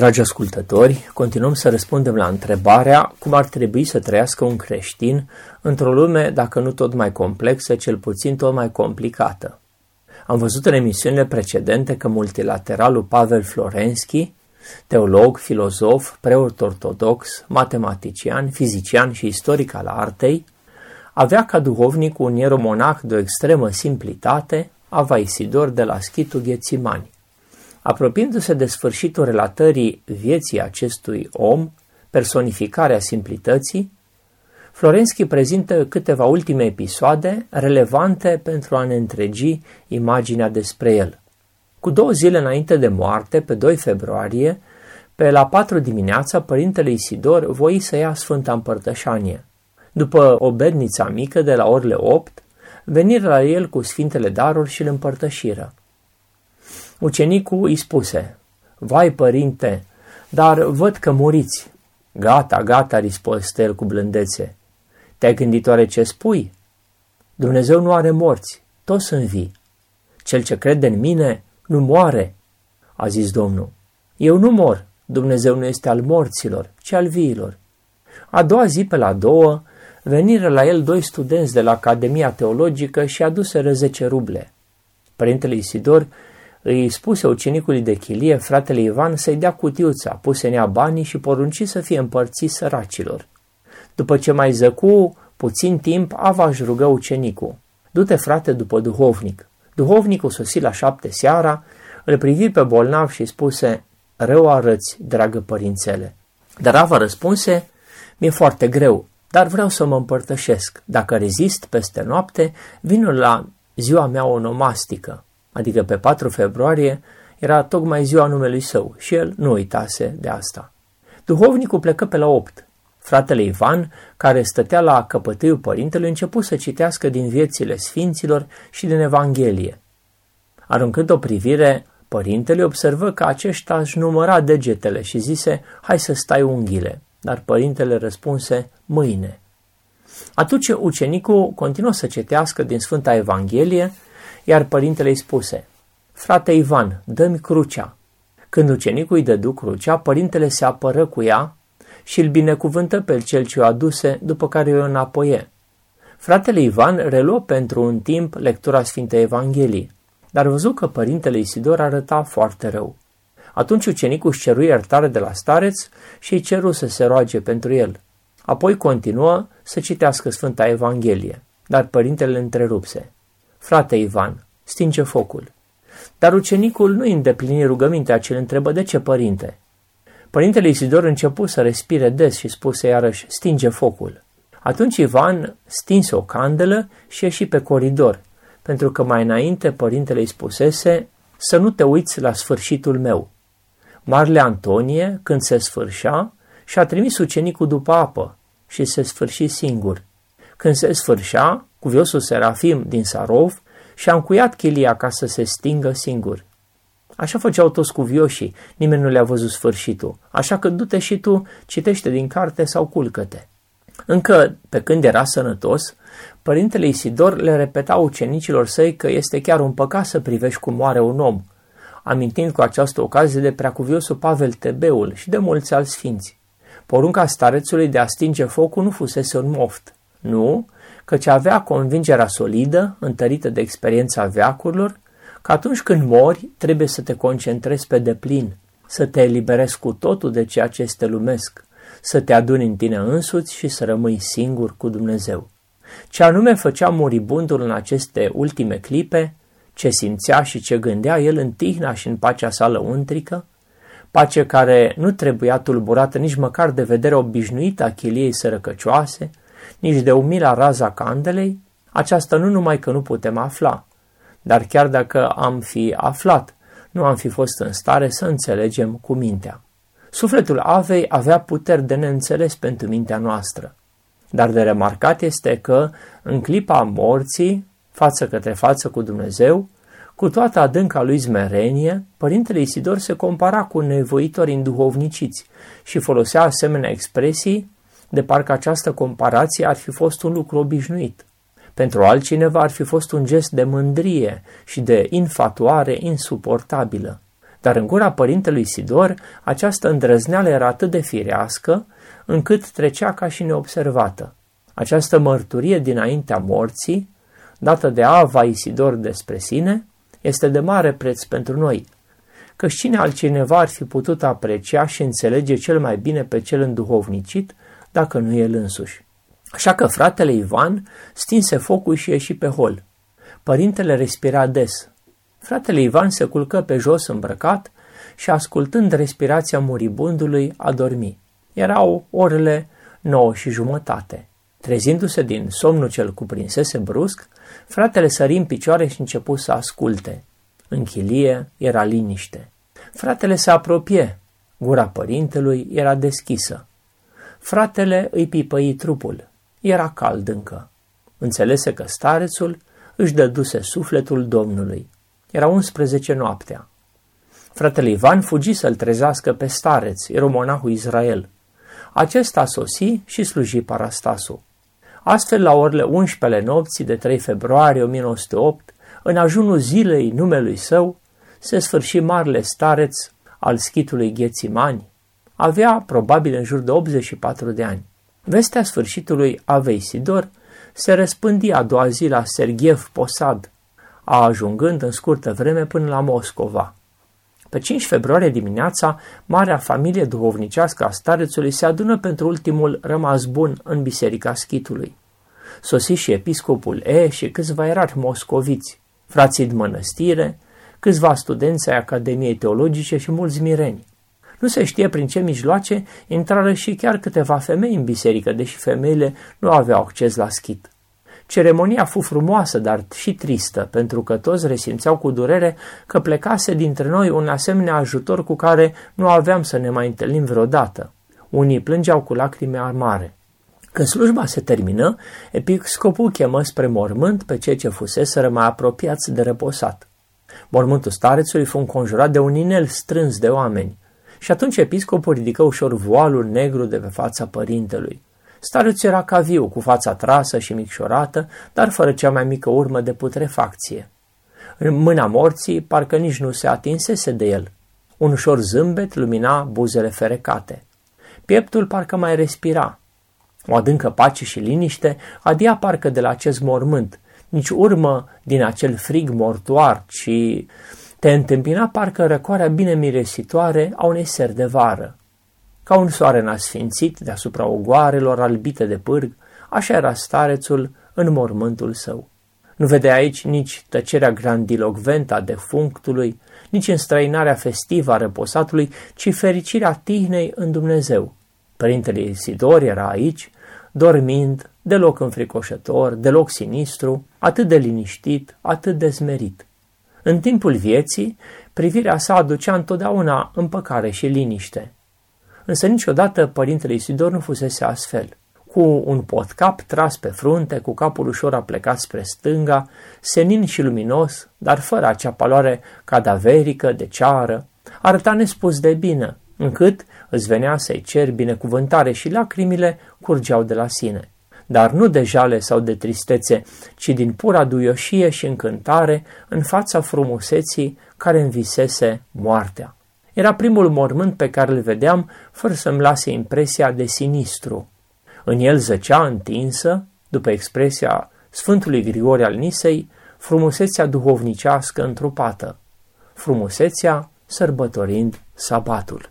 Dragi ascultători, continuăm să răspundem la întrebarea cum ar trebui să trăiască un creștin într-o lume, dacă nu tot mai complexă, cel puțin tot mai complicată. Am văzut în emisiunile precedente că multilateralul Pavel Florenski, teolog, filozof, preot ortodox, matematician, fizician și istoric al artei, avea ca duhovnic un ieromonah de o extremă simplitate, Ava Isidor de la Schitul Ghețimani. Apropiindu-se de sfârșitul relatării vieții acestui om, personificarea simplității, Florenski prezintă câteva ultime episoade relevante pentru a ne întregi imaginea despre el. Cu două zile înainte de moarte, pe 2 februarie, pe la 4 dimineața, părintele Isidor voi să ia Sfânta Împărtășanie. După o bedniță mică de la orele 8, veniră la el cu sfintele daruri și îl împărtășiră. Ucenicul îi spuse, Vai, părinte, dar văd că muriți. Gata, gata, risposte el cu blândețe. Te-ai gândit oare ce spui? Dumnezeu nu are morți, toți sunt vii. Cel ce crede în mine nu moare, a zis Domnul. Eu nu mor, Dumnezeu nu este al morților, ci al viilor. A doua zi pe la două, veniră la el doi studenți de la Academia Teologică și aduseră zece ruble. Părintele Isidor îi spuse ucenicului de chilie, fratele Ivan, să-i dea cutiuța, puse în ea banii și porunci să fie împărțiți săracilor. După ce mai zăcu puțin timp, Avaș își rugă ucenicul. Du-te, frate, după duhovnic. Duhovnicul sosi la șapte seara, îl privi pe bolnav și spuse, rău arăți, dragă părințele. Dar Ava răspunse, mi-e foarte greu, dar vreau să mă împărtășesc. Dacă rezist peste noapte, vin la ziua mea onomastică adică pe 4 februarie, era tocmai ziua numelui său și el nu uitase de asta. Duhovnicul plecă pe la 8. Fratele Ivan, care stătea la căpătâiul părintelui, început să citească din viețile sfinților și din Evanghelie. Aruncând o privire, părintele observă că aceștia își număra degetele și zise, hai să stai unghiile. Dar părintele răspunse, mâine. Atunci ucenicul continuă să citească din Sfânta Evanghelie iar părintele îi spuse, Frate Ivan, dă-mi crucea. Când ucenicul îi dădu crucea, părintele se apără cu ea și îl binecuvântă pe cel ce o aduse, după care o înapoie. Fratele Ivan reluă pentru un timp lectura Sfintei Evangheliei, dar văzut că părintele Isidor arăta foarte rău. Atunci ucenicul își ceru iertare de la stareț și îi ceru să se roage pentru el. Apoi continuă să citească Sfânta Evanghelie, dar părintele îl întrerupse. Frate Ivan, stinge focul. Dar ucenicul nu îndeplini rugămintea ce îl întrebă de ce părinte. Părintele Isidor început să respire des și spuse iarăși, stinge focul. Atunci Ivan stinse o candelă și ieși pe coridor, pentru că mai înainte părintele îi spusese să nu te uiți la sfârșitul meu. Marle Antonie, când se sfârșea, și-a trimis ucenicul după apă și se sfârși singur. Când se sfârșea, cuviosul Serafim din Sarov și-a încuiat chilia ca să se stingă singur. Așa făceau toți cuvioșii, nimeni nu le-a văzut sfârșitul, așa că du-te și tu, citește din carte sau culcă-te. Încă pe când era sănătos, părintele Isidor le repeta ucenicilor săi că este chiar un păcat să privești cum moare un om, amintind cu această ocazie de preacuviosul Pavel Tebeul și de mulți alți sfinți. Porunca starețului de a stinge focul nu fusese un moft. Nu, căci avea convingerea solidă, întărită de experiența veacurilor, că atunci când mori trebuie să te concentrezi pe deplin, să te eliberezi cu totul de ceea ce este lumesc, să te aduni în tine însuți și să rămâi singur cu Dumnezeu. Ce anume făcea moribundul în aceste ultime clipe, ce simțea și ce gândea el în tihna și în pacea sa lăuntrică, pace care nu trebuia tulburată nici măcar de vedere obișnuită a chiliei sărăcăcioase, nici de umila raza candelei, aceasta nu numai că nu putem afla, dar chiar dacă am fi aflat, nu am fi fost în stare să înțelegem cu mintea. Sufletul Avei avea puteri de neînțeles pentru mintea noastră. Dar de remarcat este că, în clipa morții, față către față cu Dumnezeu, cu toată adânca lui zmerenie, părintele Isidor se compara cu nevoitori înduhovniciți și folosea asemenea expresii de parcă această comparație ar fi fost un lucru obișnuit. Pentru altcineva ar fi fost un gest de mândrie și de infatuare insuportabilă. Dar în gura părintelui Isidor, această îndrăzneală era atât de firească, încât trecea ca și neobservată. Această mărturie dinaintea morții, dată de Ava Isidor despre sine, este de mare preț pentru noi, că cine altcineva ar fi putut aprecia și înțelege cel mai bine pe cel înduhovnicit, dacă nu el însuși. Așa că fratele Ivan stinse focul și ieși pe hol. Părintele respira des. Fratele Ivan se culcă pe jos îmbrăcat și ascultând respirația muribundului a dormi. Erau orele nouă și jumătate. Trezindu-se din somnul cel cuprinsese brusc, fratele sări în picioare și începu să asculte. În chilie era liniște. Fratele se apropie. Gura părintelui era deschisă. Fratele îi pipăi trupul. Era cald încă. Înțelese că starețul își dăduse sufletul Domnului. Era 11 noaptea. Fratele Ivan fugi să-l trezească pe stareț, eromonahul Israel. Acesta sosi și sluji parastasul. Astfel, la orele 11 nopții de 3 februarie 1908, în ajunul zilei numelui său, se sfârși marele stareț al schitului Ghețimani. Avea probabil în jur de 84 de ani. Vestea sfârșitului Avei Sidor se răspândi a doua zi la Sergiev Posad, a ajungând în scurtă vreme până la Moscova. Pe 5 februarie dimineața, marea familie duhovnicească a starețului se adună pentru ultimul rămas bun în biserica schitului. Sosi și episcopul E și câțiva erari moscoviți, frații de mănăstire, câțiva studenți ai Academiei Teologice și mulți mireni. Nu se știe prin ce mijloace intrară și chiar câteva femei în biserică, deși femeile nu aveau acces la schit. Ceremonia fu frumoasă, dar și tristă, pentru că toți resimțeau cu durere că plecase dintre noi un asemenea ajutor cu care nu aveam să ne mai întâlnim vreodată. Unii plângeau cu lacrime amare. Când slujba se termină, episcopul chemă spre mormânt pe cei ce fuseseră mai apropiați de reposat. Mormântul starețului fu înconjurat de un inel strâns de oameni. Și atunci episcopul ridică ușor voalul negru de pe fața părintelui. Starețul era ca viu, cu fața trasă și micșorată, dar fără cea mai mică urmă de putrefacție. În mâna morții parcă nici nu se atinsese de el. Un ușor zâmbet lumina buzele ferecate. Pieptul parcă mai respira. O adâncă pace și liniște adia parcă de la acest mormânt, nici urmă din acel frig mortoar, ci te întâmpina parcă răcoarea bine miresitoare a unei seri de vară. Ca un soare nasfințit deasupra ogoarelor albite de pârg, așa era starețul în mormântul său. Nu vedea aici nici tăcerea grandilocventă a defunctului, nici înstrăinarea festivă a reposatului, ci fericirea tihnei în Dumnezeu. Părintele Isidor era aici, dormind, deloc înfricoșător, deloc sinistru, atât de liniștit, atât de smerit. În timpul vieții, privirea sa aducea întotdeauna împăcare și liniște. Însă niciodată părintele Isidor nu fusese astfel. Cu un potcap tras pe frunte, cu capul ușor aplecat spre stânga, senin și luminos, dar fără acea paloare cadaverică de ceară, arăta nespus de bine, încât îți venea să-i cer binecuvântare și lacrimile curgeau de la sine dar nu de jale sau de tristețe, ci din pura duioșie și încântare în fața frumuseții care învisese moartea. Era primul mormânt pe care îl vedeam fără să-mi lase impresia de sinistru. În el zăcea întinsă, după expresia Sfântului Grigore al Nisei, frumusețea duhovnicească întrupată, frumusețea sărbătorind sabatul.